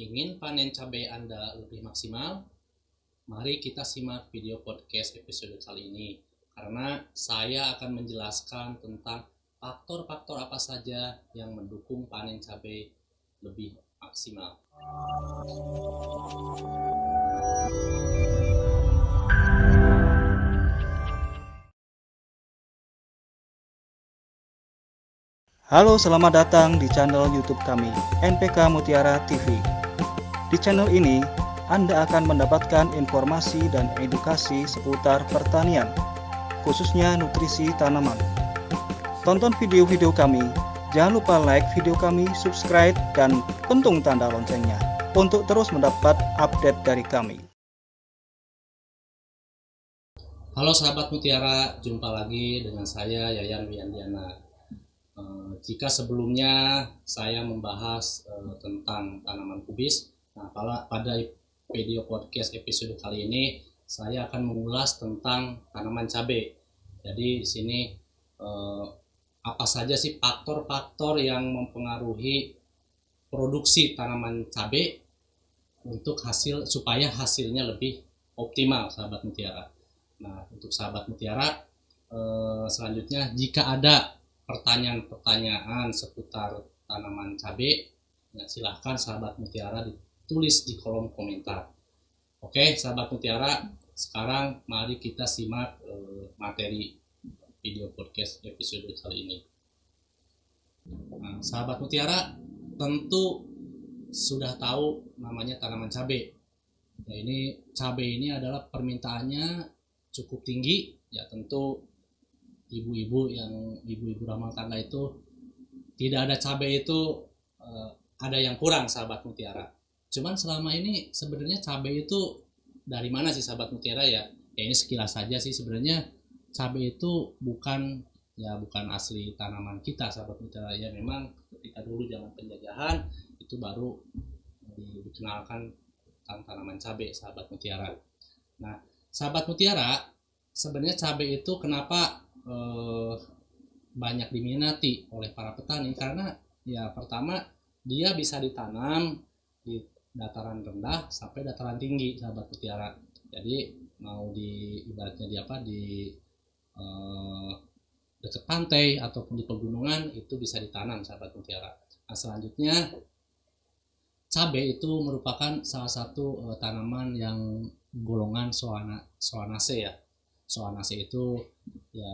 Ingin panen cabai Anda lebih maksimal? Mari kita simak video podcast episode kali ini karena saya akan menjelaskan tentang faktor-faktor apa saja yang mendukung panen cabai lebih maksimal. Halo, selamat datang di channel YouTube kami, NPK Mutiara TV. Di channel ini, Anda akan mendapatkan informasi dan edukasi seputar pertanian, khususnya nutrisi tanaman. Tonton video-video kami, jangan lupa like video kami, subscribe, dan pentung tanda loncengnya untuk terus mendapat update dari kami. Halo sahabat Mutiara, jumpa lagi dengan saya Yayan Wiandiana. Eh, jika sebelumnya saya membahas uh, tentang tanaman kubis, nah pada video podcast episode kali ini saya akan mengulas tentang tanaman cabai. Jadi di sini uh, apa saja sih faktor-faktor yang mempengaruhi produksi tanaman cabai untuk hasil supaya hasilnya lebih optimal sahabat mutiara. Nah untuk sahabat mutiara selanjutnya jika ada pertanyaan-pertanyaan seputar tanaman cabai, ya silahkan sahabat mutiara ditulis di kolom komentar. Oke, sahabat mutiara, sekarang mari kita simak eh, materi video podcast episode kali ini. Nah, sahabat mutiara, tentu sudah tahu namanya tanaman cabai. Ya, ini cabai ini adalah permintaannya cukup tinggi, ya tentu ibu-ibu yang ibu-ibu ramah tangga itu tidak ada cabai itu uh, ada yang kurang sahabat mutiara. Cuman selama ini sebenarnya cabai itu dari mana sih sahabat mutiara ya? Ya ini sekilas saja sih sebenarnya cabai itu bukan ya bukan asli tanaman kita sahabat mutiara ya memang ketika dulu zaman penjajahan itu baru dikenalkan tentang tanaman cabai sahabat mutiara. Nah, sahabat mutiara sebenarnya cabai itu kenapa eh, banyak diminati oleh para petani karena ya pertama dia bisa ditanam di dataran rendah sampai dataran tinggi sahabat mutiara jadi mau di ibaratnya di apa di eh, dekat pantai ataupun di pegunungan itu bisa ditanam sahabat mutiara nah selanjutnya cabai itu merupakan salah satu uh, tanaman yang golongan soana soanase ya soanase itu ya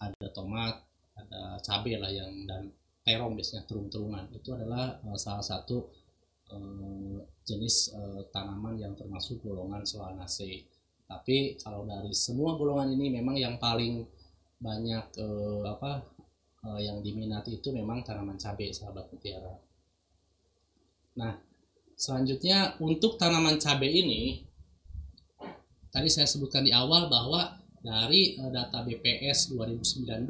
ada tomat ada cabai lah yang dan terong biasanya terung-terungan. Itu adalah uh, salah satu uh, jenis uh, tanaman yang termasuk golongan soanase tapi kalau dari semua golongan ini memang yang paling banyak uh, apa uh, yang diminati itu memang tanaman cabai sahabat mutiara. Nah selanjutnya untuk tanaman cabai ini tadi saya sebutkan di awal bahwa dari uh, data BPS 2019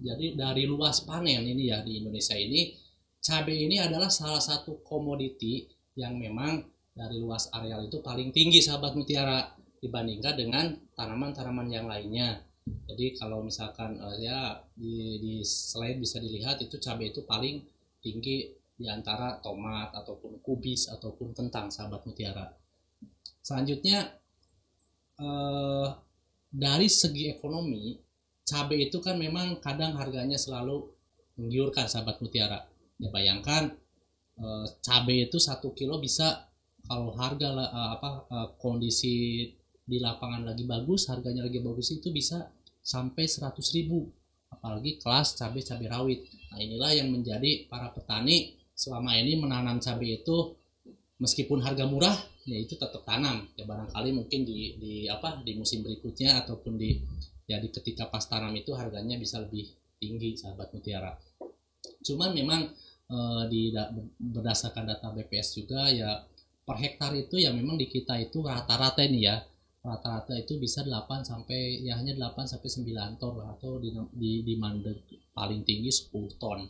jadi dari luas panen ini ya di Indonesia ini cabai ini adalah salah satu komoditi yang memang dari luas areal itu paling tinggi sahabat mutiara dibandingkan dengan tanaman-tanaman yang lainnya. Jadi kalau misalkan uh, ya di, di slide bisa dilihat itu cabai itu paling tinggi di antara tomat ataupun kubis ataupun kentang sahabat mutiara. Selanjutnya eh, dari segi ekonomi cabai itu kan memang kadang harganya selalu menggiurkan sahabat mutiara. Ya bayangkan eh, cabai itu satu kilo bisa kalau harga eh, apa eh, kondisi di lapangan lagi bagus harganya lagi bagus itu bisa sampai 100 ribu. Apalagi kelas cabai cabai rawit. Nah inilah yang menjadi para petani selama ini menanam cabai itu meskipun harga murah ya itu tetap tanam. Ya barangkali mungkin di di apa di musim berikutnya ataupun di ya di ketika pas tanam itu harganya bisa lebih tinggi sahabat mutiara. Cuman memang e, di berdasarkan data BPS juga ya per hektar itu ya memang di kita itu rata-rata ini ya. Rata-rata itu bisa 8 sampai ya hanya 8 sampai 9 ton atau di di, di mandek paling tinggi 10 ton.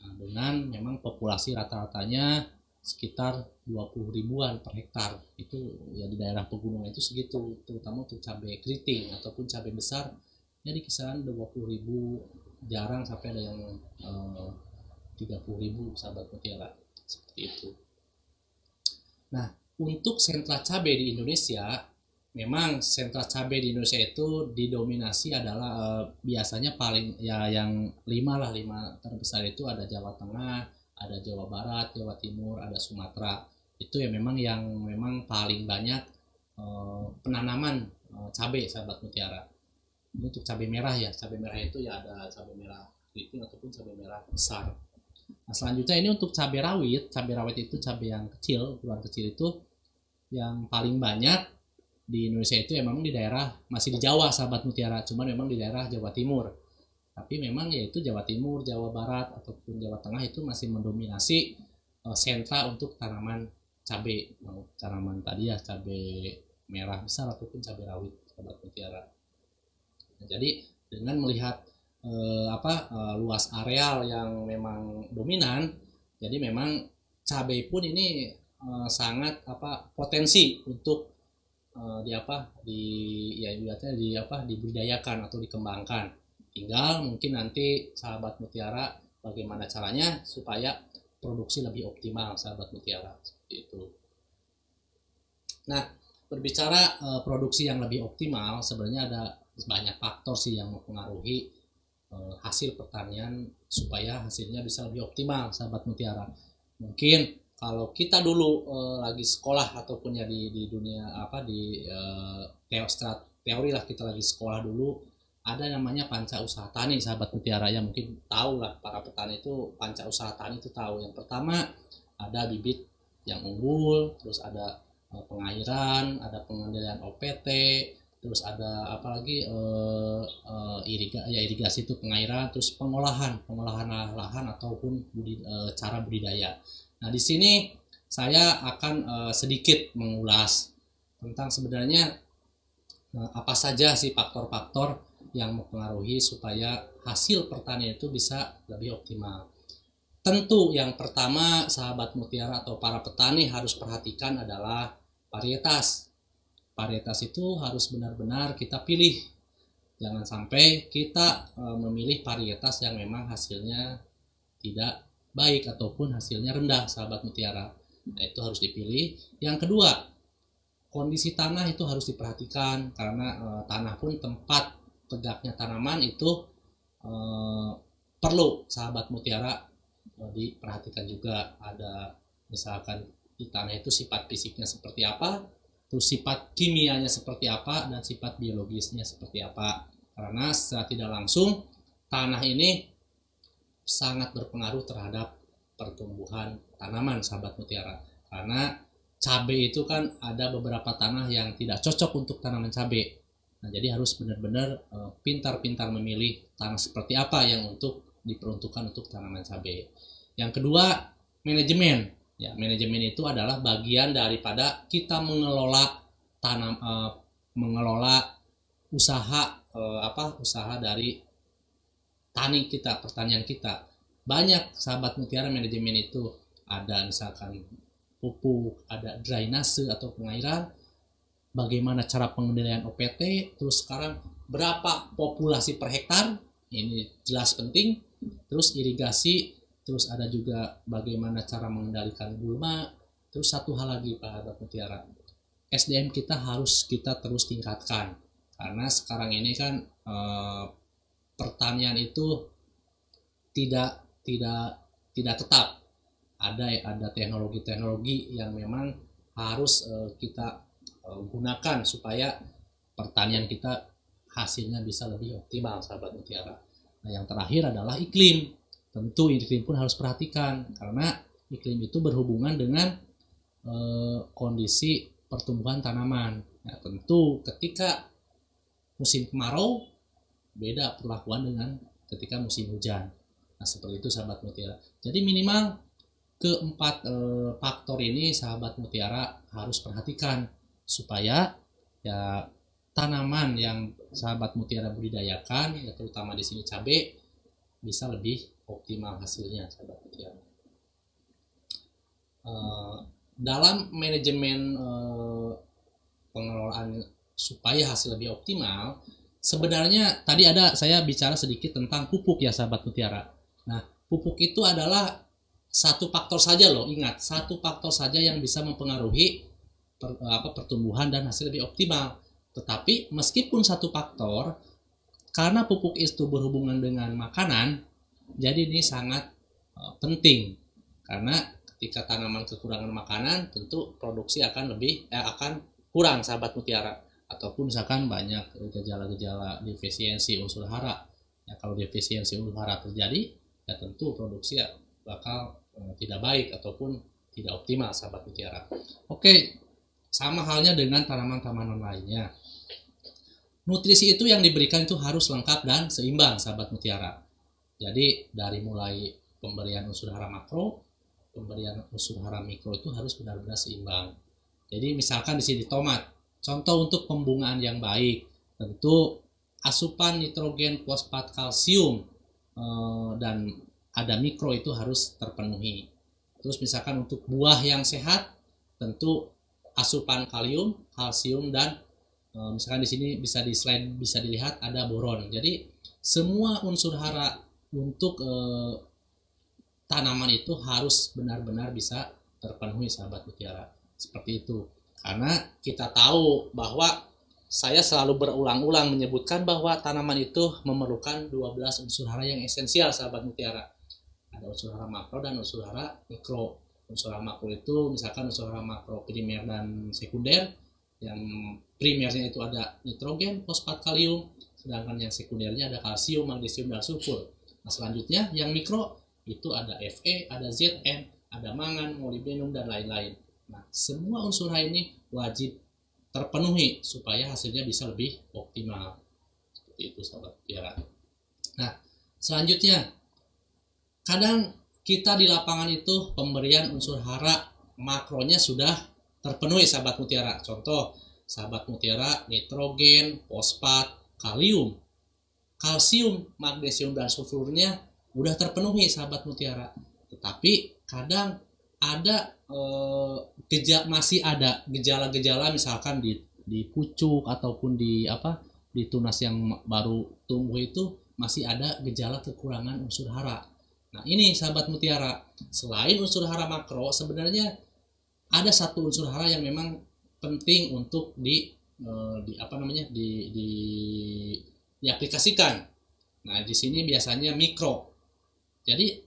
Nah, dengan memang populasi rata-ratanya sekitar 20 ribuan per hektar. Itu ya di daerah pegunungan itu segitu terutama untuk cabai keriting ataupun cabai besar. Ya di kisaran 20 ribu jarang sampai ada yang eh, 30 ribu sahabat mutiara. Seperti itu. Nah, untuk sentra cabai di Indonesia, memang sentra cabai di Indonesia itu didominasi adalah uh, biasanya paling ya yang lima lah lima terbesar itu ada Jawa Tengah, ada Jawa Barat, Jawa Timur, ada Sumatera. Itu ya memang yang memang paling banyak uh, penanaman uh, cabai sahabat mutiara. Ini untuk cabai merah ya, cabai merah itu ya ada cabai merah keriting ataupun cabai merah besar. Nah selanjutnya ini untuk cabai rawit, cabai rawit itu cabai yang kecil, ukuran kecil itu yang paling banyak di Indonesia itu memang di daerah masih di Jawa sahabat mutiara, cuman memang di daerah Jawa Timur. Tapi memang yaitu Jawa Timur, Jawa Barat ataupun Jawa Tengah itu masih mendominasi uh, sentra untuk tanaman cabai, tanaman tadi ya cabai merah besar ataupun cabai rawit sahabat mutiara. Nah, jadi dengan melihat eh, apa eh, luas areal yang memang dominan jadi memang cabai pun ini eh, sangat apa potensi untuk eh, di apa di ya di apa dibudidayakan atau dikembangkan tinggal mungkin nanti sahabat mutiara bagaimana caranya supaya produksi lebih optimal sahabat mutiara seperti itu. Nah berbicara uh, produksi yang lebih optimal sebenarnya ada banyak faktor sih yang mempengaruhi Eh, hasil pertanian supaya hasilnya bisa lebih optimal sahabat mutiara. Mungkin kalau kita dulu uh, lagi sekolah ataupun ya di, di dunia apa di uh, teori lah kita lagi sekolah dulu ada namanya panca usaha tani sahabat mutiara yang mungkin tahu lah para petani itu panca usaha tani itu tahu. Yang pertama ada bibit yang unggul terus ada pengairan ada pengendalian OPT terus ada apa lagi uh, uh, iriga, ya irigasi itu pengairan terus pengolahan pengolahan lahan ataupun budi, uh, cara budidaya. Nah di sini saya akan uh, sedikit mengulas tentang sebenarnya uh, apa saja sih faktor-faktor yang mempengaruhi supaya hasil pertanian itu bisa lebih optimal tentu yang pertama sahabat mutiara atau para petani harus perhatikan adalah varietas varietas itu harus benar-benar kita pilih. Jangan sampai kita e, memilih varietas yang memang hasilnya tidak baik ataupun hasilnya rendah, sahabat mutiara. Nah, itu harus dipilih. Yang kedua, kondisi tanah itu harus diperhatikan karena e, tanah pun tempat tegaknya tanaman itu e, perlu sahabat mutiara e, diperhatikan juga ada misalkan di tanah itu sifat fisiknya seperti apa terus sifat kimianya seperti apa dan sifat biologisnya seperti apa. Karena secara tidak langsung tanah ini sangat berpengaruh terhadap pertumbuhan tanaman sahabat mutiara. Karena cabai itu kan ada beberapa tanah yang tidak cocok untuk tanaman cabai nah jadi harus benar-benar uh, pintar-pintar memilih tanah seperti apa yang untuk diperuntukkan untuk tanaman cabai. Yang kedua manajemen. Ya, manajemen itu adalah bagian daripada kita mengelola tanam uh, mengelola usaha uh, apa usaha dari tani kita, pertanian kita. Banyak sahabat mutiara manajemen itu. Ada misalkan pupuk, ada drainase atau pengairan, bagaimana cara pengendalian OPT, terus sekarang berapa populasi per hektar, ini jelas penting, terus irigasi terus ada juga bagaimana cara mengendalikan gulma terus satu hal lagi Pak Habat Mutiara SDM kita harus kita terus tingkatkan karena sekarang ini kan eh, pertanian itu tidak tidak tidak tetap. Ada ada teknologi-teknologi yang memang harus eh, kita gunakan supaya pertanian kita hasilnya bisa lebih optimal sahabat mutiara. Nah yang terakhir adalah iklim tentu iklim pun harus perhatikan karena iklim itu berhubungan dengan e, kondisi pertumbuhan tanaman. Nah, tentu ketika musim kemarau beda perlakuan dengan ketika musim hujan. Nah, seperti itu sahabat mutiara. Jadi minimal keempat e, faktor ini sahabat mutiara harus perhatikan supaya ya tanaman yang sahabat mutiara budidayakan ya terutama di sini cabai bisa lebih optimal hasilnya sahabat mutiara. Uh, dalam manajemen uh, pengelolaan supaya hasil lebih optimal, sebenarnya tadi ada saya bicara sedikit tentang pupuk ya sahabat mutiara. Nah, pupuk itu adalah satu faktor saja loh ingat satu faktor saja yang bisa mempengaruhi per, apa pertumbuhan dan hasil lebih optimal. Tetapi meskipun satu faktor karena pupuk itu berhubungan dengan makanan jadi ini sangat uh, penting. Karena ketika tanaman kekurangan makanan tentu produksi akan lebih eh, akan kurang sahabat mutiara. Ataupun misalkan banyak gejala-gejala defisiensi unsur hara. Ya kalau defisiensi unsur hara terjadi ya tentu produksi bakal eh, tidak baik ataupun tidak optimal sahabat mutiara. Oke sama halnya dengan tanaman-tanaman lainnya. Nutrisi itu yang diberikan itu harus lengkap dan seimbang sahabat mutiara. Jadi dari mulai pemberian unsur hara makro pemberian unsur hara mikro itu harus benar-benar seimbang. Jadi misalkan di sini tomat. Contoh untuk pembungaan yang baik tentu asupan nitrogen, fosfat, kalsium eh, dan ada mikro itu harus terpenuhi. Terus misalkan untuk buah yang sehat tentu asupan kalium, kalsium dan eh, misalkan di sini bisa di slide bisa dilihat ada boron. Jadi semua unsur hara untuk eh, tanaman itu harus benar-benar bisa terpenuhi sahabat mutiara. Seperti itu. Karena kita tahu bahwa saya selalu berulang-ulang menyebutkan bahwa tanaman itu memerlukan 12 unsur hara yang esensial sahabat mutiara. Ada unsur hara makro dan unsur hara mikro. Unsur hara makro itu misalkan unsur hara makro primer dan sekunder. Yang primernya itu ada nitrogen, fosfat, kalium, sedangkan yang sekundernya ada kalsium, magnesium, dan sulfur. Nah, selanjutnya yang mikro itu ada Fe, ada Zn, ada mangan, molybdenum, dan lain-lain. Nah, semua unsur ini wajib terpenuhi supaya hasilnya bisa lebih optimal. Seperti itu sahabat piara. Nah, selanjutnya kadang kita di lapangan itu pemberian unsur hara makronya sudah terpenuhi sahabat mutiara. Contoh, sahabat mutiara nitrogen, fosfat, kalium, kalsium, magnesium dan sulfurnya udah terpenuhi sahabat mutiara. Tetapi kadang ada eh, gejala masih ada gejala-gejala misalkan di di pucuk ataupun di apa di tunas yang baru tumbuh itu masih ada gejala kekurangan unsur hara. Nah ini sahabat mutiara selain unsur hara makro sebenarnya ada satu unsur hara yang memang penting untuk di eh, di apa namanya di, di diaplikasikan. Nah di sini biasanya mikro. Jadi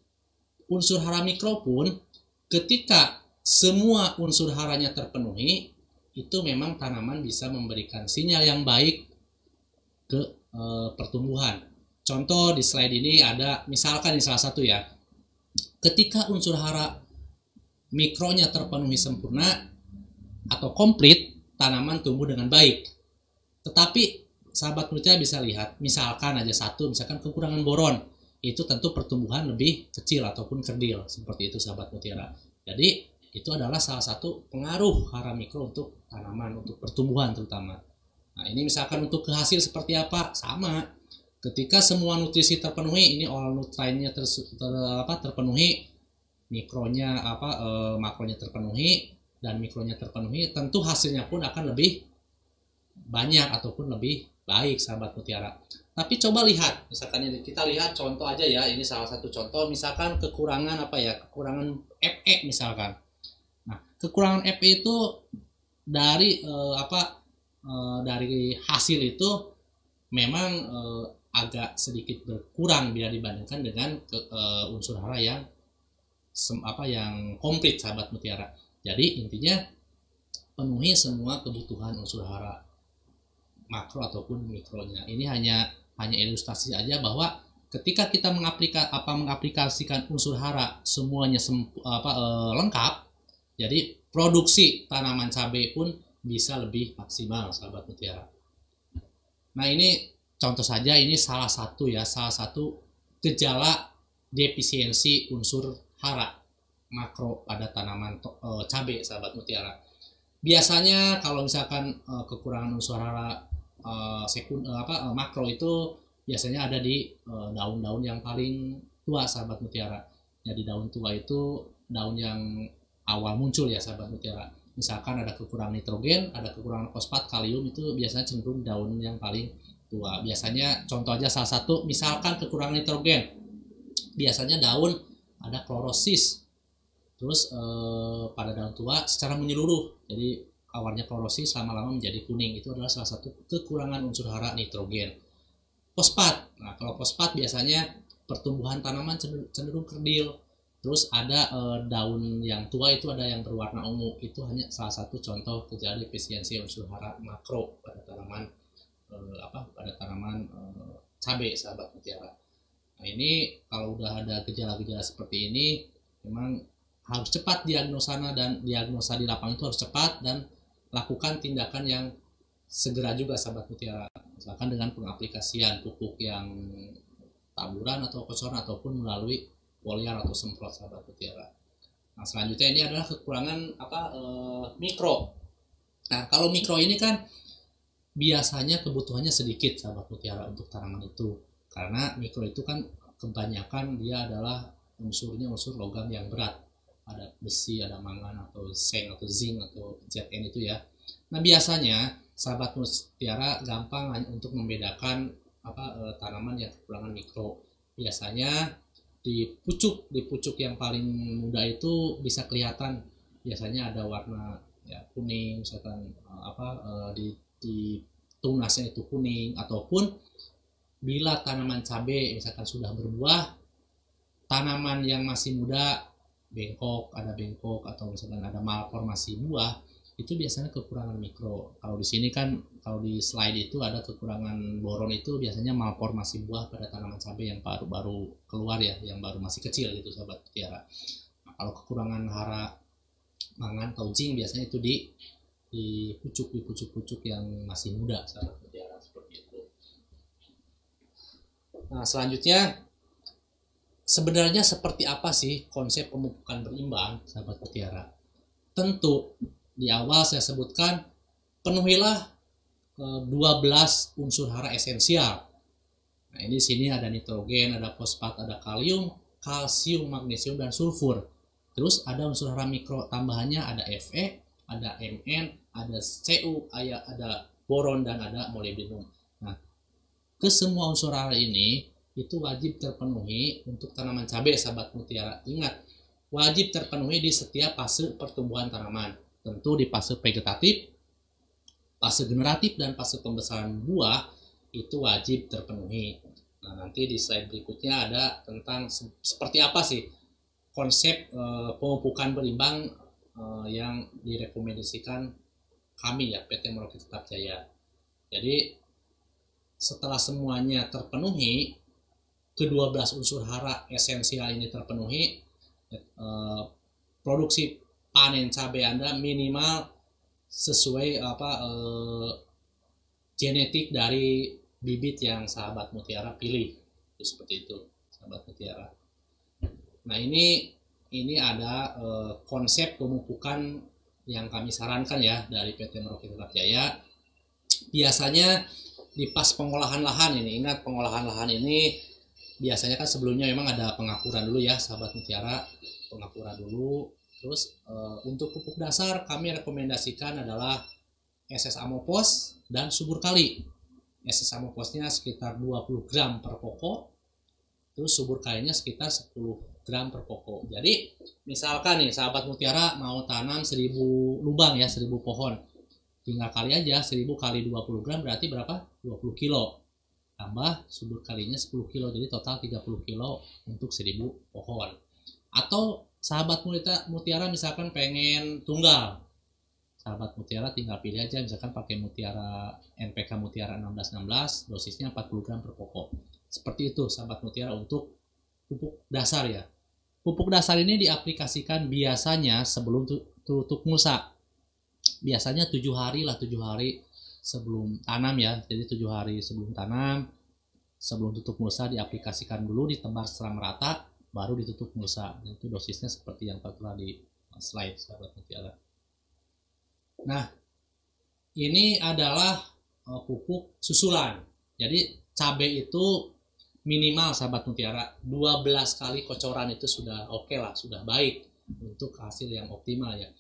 unsur hara mikro pun ketika semua unsur haranya terpenuhi, itu memang tanaman bisa memberikan sinyal yang baik ke e, pertumbuhan. Contoh di slide ini ada misalkan di salah satu ya. Ketika unsur hara mikronya terpenuhi sempurna atau komplit, tanaman tumbuh dengan baik. Tetapi sahabat mutiara bisa lihat, misalkan aja satu, misalkan kekurangan boron, itu tentu pertumbuhan lebih kecil ataupun kerdil seperti itu sahabat mutiara. Jadi itu adalah salah satu pengaruh hara mikro untuk tanaman untuk pertumbuhan terutama. Nah ini misalkan untuk kehasil seperti apa sama. Ketika semua nutrisi terpenuhi, ini all nutriennya ter, ter, apa, terpenuhi, mikronya apa e, makronya terpenuhi dan mikronya terpenuhi, tentu hasilnya pun akan lebih banyak ataupun lebih baik sahabat mutiara. Tapi coba lihat, misalkan ini kita lihat contoh aja ya, ini salah satu contoh, misalkan kekurangan apa ya, kekurangan Fe misalkan. Nah, kekurangan Fe itu dari eh, apa eh, dari hasil itu memang agak sedikit berkurang bila dibandingkan dengan ke, eh, unsur hara yang sem, apa yang komplit sahabat mutiara. Jadi intinya penuhi semua kebutuhan unsur hara makro ataupun mikronya. Ini hanya hanya ilustrasi aja bahwa ketika kita mengaplika, apa mengaplikasikan unsur hara semuanya sem, apa, e, lengkap, jadi produksi tanaman cabai pun bisa lebih maksimal, sahabat mutiara. Nah ini contoh saja ini salah satu ya, salah satu gejala defisiensi unsur hara makro pada tanaman e, cabai, sahabat mutiara. Biasanya kalau misalkan e, kekurangan unsur hara uh, sekun uh, apa uh, makro itu biasanya ada di daun-daun uh, yang paling tua sahabat mutiara. Jadi daun tua itu daun yang awal muncul ya sahabat mutiara. Misalkan ada kekurangan nitrogen, ada kekurangan fosfat, kalium itu biasanya cenderung daun yang paling tua. Biasanya contoh aja salah satu misalkan kekurangan nitrogen. Biasanya daun ada klorosis. Terus eh, pada daun tua secara menyeluruh. Jadi awarnya korosi selama-lama menjadi kuning. Itu adalah salah satu kekurangan unsur hara nitrogen. Fosfat. Nah kalau fosfat biasanya pertumbuhan tanaman cenderung, kerdil. Terus ada eh, daun yang tua itu ada yang berwarna ungu. Itu hanya salah satu contoh kejadian efisiensi unsur hara makro pada tanaman eh, apa pada tanaman eh, cabai sahabat mutiara. Nah ini kalau udah ada gejala-gejala seperti ini memang harus cepat diagnosana dan diagnosa di lapangan itu harus cepat dan lakukan tindakan yang segera juga sahabat mutiara. Misalkan dengan pengaplikasian pupuk yang taburan atau kocoran ataupun melalui foliar atau semprot sahabat mutiara. Nah selanjutnya ini adalah kekurangan apa e, mikro. Nah kalau mikro ini kan biasanya kebutuhannya sedikit sahabat mutiara untuk tanaman itu karena mikro itu kan kebanyakan dia adalah unsurnya unsur logam yang berat ada besi, ada mangan atau seng atau zinc atau Zn itu ya. Nah biasanya sahabat mutiara gampang untuk membedakan apa e, tanaman yang kekurangan mikro. Biasanya di pucuk di pucuk yang paling muda itu bisa kelihatan biasanya ada warna ya kuning misalkan e, apa e, di di tunasnya itu kuning ataupun bila tanaman cabai misalkan sudah berbuah tanaman yang masih muda bengkok, ada bengkok atau misalkan ada malformasi buah, itu biasanya kekurangan mikro. Kalau di sini kan kalau di slide itu ada kekurangan boron itu biasanya malformasi buah pada tanaman cabai yang baru-baru keluar ya, yang baru masih kecil gitu sahabat tiara. Nah, kalau kekurangan hara mangan atau zinc biasanya itu di di pucuk di pucuk-pucuk yang masih muda sahabat tiara seperti itu. Nah, selanjutnya sebenarnya seperti apa sih konsep pemupukan berimbang, sahabat mutiara? Tentu di awal saya sebutkan penuhilah 12 eh, unsur hara esensial. Nah, ini sini ada nitrogen, ada fosfat, ada kalium, kalsium, magnesium dan sulfur. Terus ada unsur hara mikro tambahannya ada Fe, ada Mn, ada Cu, ada boron dan ada molybdenum. Nah, ke semua unsur hara ini itu wajib terpenuhi untuk tanaman cabai sahabat mutiara. Ingat, wajib terpenuhi di setiap fase pertumbuhan tanaman. Tentu di fase vegetatif, fase generatif, dan fase pembesaran buah itu wajib terpenuhi. Nah, nanti di slide berikutnya ada tentang se seperti apa sih konsep e, pemupukan berimbang e, yang direkomendasikan kami ya PT Merauke Tetap Jaya. Jadi setelah semuanya terpenuhi, ke-12 unsur hara esensial ini terpenuhi, eh, produksi panen cabai Anda minimal sesuai apa eh, genetik dari bibit yang sahabat mutiara pilih. Seperti itu, sahabat mutiara. Nah, ini ini ada eh, konsep pemupukan yang kami sarankan ya dari PT Merauke Tetap Jaya. Biasanya di pas pengolahan lahan ini, ingat pengolahan lahan ini biasanya kan sebelumnya memang ada pengapuran dulu ya sahabat mutiara pengapuran dulu. Terus e, untuk pupuk dasar kami rekomendasikan adalah SS Amopos dan subur kali. SS Amoposnya sekitar 20 gram per pokok terus subur kalinya sekitar 10 gram per pokok. Jadi misalkan nih sahabat mutiara mau tanam 1000 lubang ya 1000 pohon. Tinggal kali aja 1000 kali 20 gram berarti berapa? 20 kilo. Tambah subur kalinya 10 kilo jadi total 30 kilo untuk 1000 pohon. Atau sahabat mutiara misalkan pengen tunggal. Sahabat mutiara tinggal pilih aja misalkan pakai mutiara NPK mutiara 1616 dosisnya 40 gram per pokok seperti itu sahabat mutiara untuk pupuk dasar ya. Pupuk dasar ini diaplikasikan biasanya sebelum tutup musa biasanya tujuh hari lah tujuh hari sebelum tanam ya. Jadi tujuh hari sebelum tanam sebelum tutup mulsa diaplikasikan dulu ditebar secara merata baru ditutup mulsa. Itu dosisnya seperti yang telah di slide sahabat mutiara. Nah ini adalah uh, pupuk susulan. Jadi cabai itu minimal sahabat mutiara 12 kali kocoran itu sudah oke okay lah sudah baik untuk hasil yang optimal ya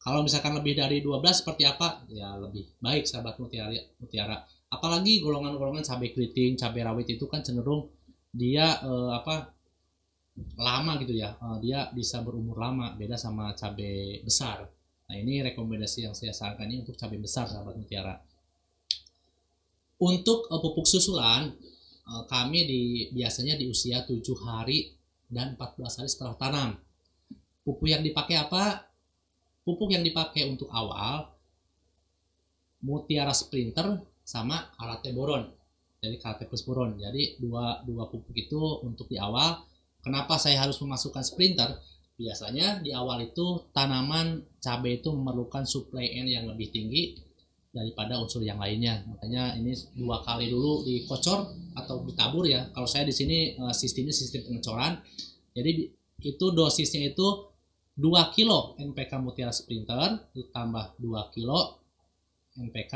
kalau misalkan lebih dari 12 seperti apa? Ya lebih baik sahabat mutiara. mutiara. Apalagi golongan-golongan cabai keriting, cabai rawit itu kan cenderung dia eh, apa lama gitu ya uh, dia bisa berumur lama beda sama cabai besar nah ini rekomendasi yang saya sarankan ini untuk cabai besar sahabat mutiara untuk uh, pupuk susulan kami di biasanya di usia 7 hari dan 14 hari setelah tanam. Pupuk yang dipakai apa? Pupuk yang dipakai untuk awal mutiara sprinter sama karate boron. Jadi karate plus boron. Jadi dua dua pupuk itu untuk di awal. Kenapa saya harus memasukkan sprinter? Biasanya di awal itu tanaman cabai itu memerlukan suplai N yang lebih tinggi daripada unsur yang lainnya. Makanya ini dua kali dulu dikocor atau ditabur ya. Kalau saya di sini eh, sistemnya sistem pengecoran. Jadi itu dosisnya itu 2 kilo NPK Mutiara Sprinter ditambah 2 kilo NPK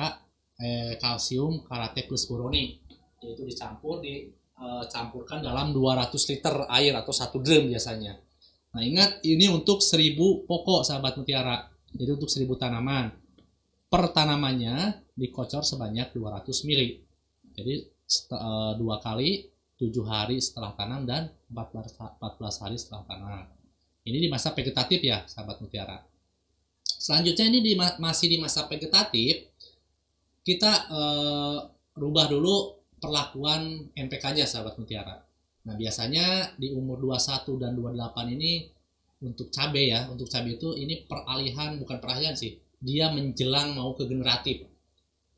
eh, kalsium karate plus boroni. Itu dicampur di uh, campurkan dalam 200 liter air atau satu drum biasanya. Nah ingat ini untuk 1000 pokok sahabat mutiara. Jadi untuk 1000 tanaman. Per tanamannya dikocor sebanyak 200 ml. Jadi uh, dua kali 7 hari setelah tanam dan 14, 14 hari setelah tanam. Ini di masa vegetatif ya sahabat mutiara. Selanjutnya ini di, masih di masa vegetatif kita uh, rubah dulu perlakuan NPK-nya sahabat mutiara. Nah, biasanya di umur 21 dan 28 ini untuk cabai ya, untuk cabai itu ini peralihan bukan peralihan sih, dia menjelang mau ke generatif.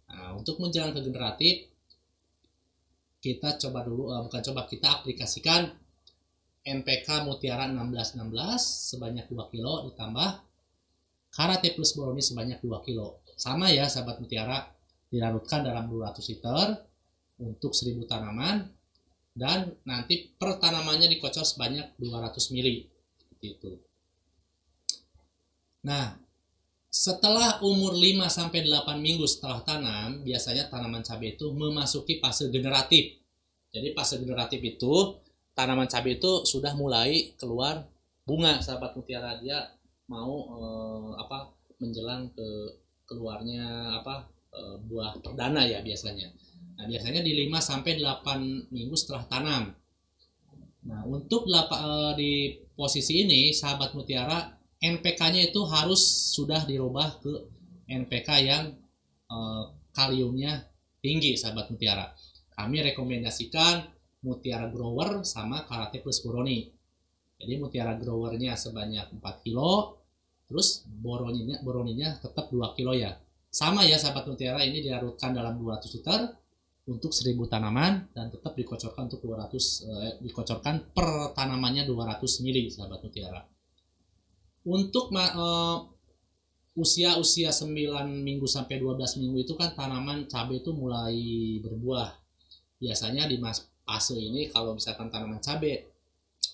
Nah, untuk menjelang ke generatif kita coba dulu uh, bukan coba kita aplikasikan NPK Mutiara 1616 sebanyak 2 kilo ditambah Karate Plus Boroni sebanyak 2 kilo. Sama ya sahabat mutiara, dilarutkan dalam 200 liter untuk 1000 tanaman dan nanti per tanamannya dikocor sebanyak 200 mili itu. Nah, setelah umur 5 sampai 8 minggu setelah tanam, biasanya tanaman cabai itu memasuki fase generatif. Jadi fase generatif itu tanaman cabai itu sudah mulai keluar bunga sahabat mutiara dia mau eh, apa menjelang ke keluarnya apa eh, buah perdana ya biasanya. Nah, biasanya di 5 sampai 8 minggu setelah tanam. Nah, untuk uh, di posisi ini sahabat mutiara NPK-nya itu harus sudah dirubah ke NPK yang uh, kaliumnya tinggi sahabat mutiara. Kami rekomendasikan mutiara grower sama karate plus boroni. Jadi mutiara growernya sebanyak 4 kilo, terus boroninya boroninya tetap 2 kilo ya. Sama ya sahabat mutiara ini dilarutkan dalam 200 liter untuk 1000 tanaman dan tetap dikocorkan untuk 200 eh, dikocorkan per tanamannya 200 mili sahabat mutiara. Untuk eh, usia-usia 9 minggu sampai 12 minggu itu kan tanaman cabai itu mulai berbuah. Biasanya di mas fase ini kalau misalkan tanaman cabai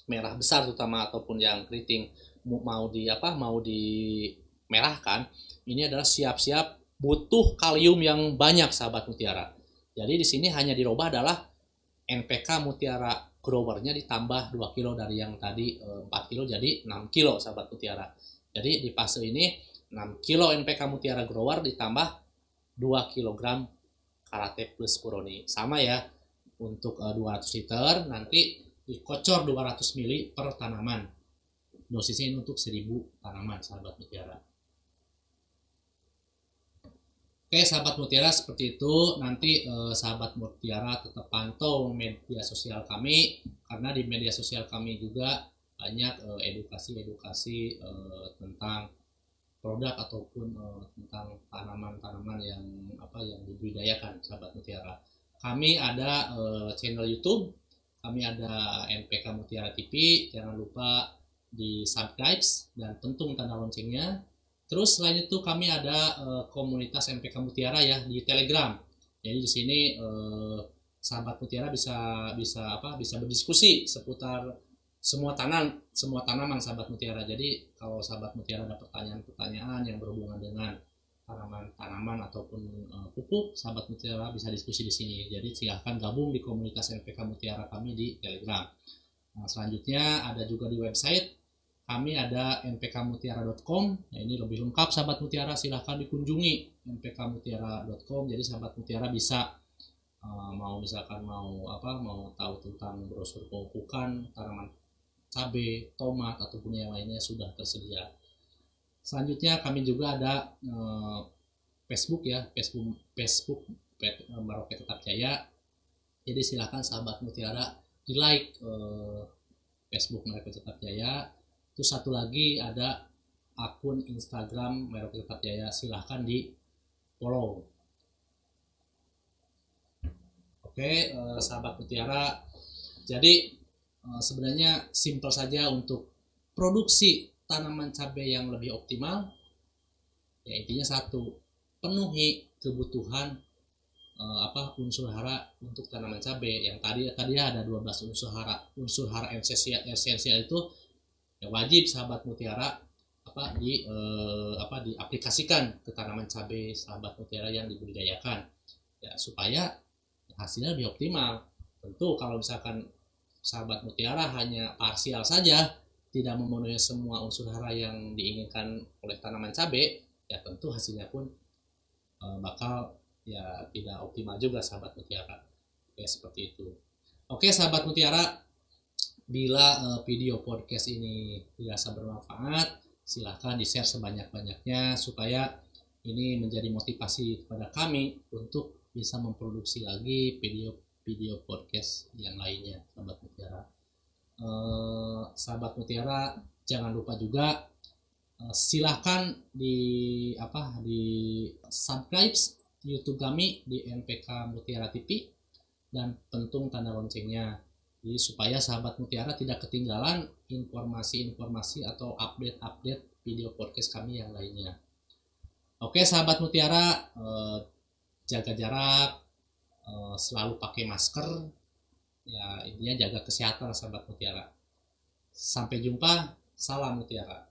merah besar terutama ataupun yang keriting mau di apa mau dimerahkan ini adalah siap-siap butuh kalium yang banyak sahabat mutiara jadi di sini hanya dirubah adalah NPK Mutiara growernya ditambah 2 kilo dari yang tadi 4 eh, kilo jadi 6 kilo sahabat Mutiara. Jadi di fase ini 6 kilo NPK Mutiara grower ditambah 2 kg Karate Plus Puroni. Sama ya untuk 200 eh, liter nanti dikocor 200 ml per tanaman. Dosisnya ini untuk 1000 tanaman sahabat Mutiara. Oke sahabat Mutiara seperti itu. Nanti eh, sahabat Mutiara tetap pantau media sosial kami karena di media sosial kami juga banyak eh, edukasi-edukasi eh, tentang produk ataupun eh, tentang tanaman-tanaman yang apa yang dibudidayakan sahabat Mutiara. Kami ada eh, channel YouTube, kami ada NPK Mutiara TV, jangan lupa di subscribe dan pentung tanda loncengnya Terus selain itu kami ada uh, komunitas MPK Mutiara ya di Telegram. Jadi di sini uh, sahabat Mutiara bisa bisa apa bisa berdiskusi seputar semua tanam semua tanaman sahabat Mutiara. Jadi kalau sahabat Mutiara ada pertanyaan-pertanyaan yang berhubungan dengan tanaman-tanaman ataupun uh, pupuk, sahabat Mutiara bisa diskusi di sini. Jadi silahkan gabung di komunitas MPK Mutiara kami di Telegram. Nah, selanjutnya ada juga di website kami ada npkmutiara.com ya ini lebih lengkap sahabat mutiara silahkan dikunjungi npkmutiara.com jadi sahabat mutiara bisa uh, mau misalkan mau apa mau tahu tentang brosur pemupukan tanaman cabai, tomat ataupun yang lainnya sudah tersedia. Selanjutnya kami juga ada eh, Facebook ya, Facebook Facebook Pet, eh, Merauke Tetap Jaya. Jadi silakan sahabat Mutiara di like eh, Facebook Merauke Tetap Jaya. Terus satu lagi ada akun Instagram Merauke Tetap Jaya. Silahkan di follow. Oke, eh, sahabat Mutiara. Jadi eh, sebenarnya simpel saja untuk produksi tanaman cabai yang lebih optimal. Ya intinya satu, penuhi kebutuhan eh, apa unsur hara untuk tanaman cabai yang tadi tadi ada 12 unsur hara unsur hara esensial esensial itu ya wajib sahabat mutiara apa di eh, apa diaplikasikan ke tanaman cabai sahabat mutiara yang dibudidayakan. Ya supaya hasilnya lebih optimal. Tentu kalau misalkan sahabat mutiara hanya parsial saja tidak memenuhi semua unsur hara yang diinginkan oleh tanaman cabai ya tentu hasilnya pun eh, bakal ya tidak optimal juga sahabat mutiara. Oke seperti itu. Oke sahabat mutiara bila eh, video podcast ini dirasa bermanfaat silahkan di share sebanyak-banyaknya supaya ini menjadi motivasi kepada kami untuk bisa memproduksi lagi video-video podcast yang lainnya sahabat mutiara. Eh, sahabat mutiara jangan lupa juga eh, silahkan di apa di subscribe YouTube kami di NPK Mutiara TV dan pentung tanda loncengnya jadi supaya sahabat mutiara tidak ketinggalan informasi-informasi atau update-update video podcast kami yang lainnya. Oke sahabat mutiara eh, jaga jarak eh, selalu pakai masker. Ya intinya jaga kesehatan sahabat mutiara. Sampai jumpa. Salam mutiara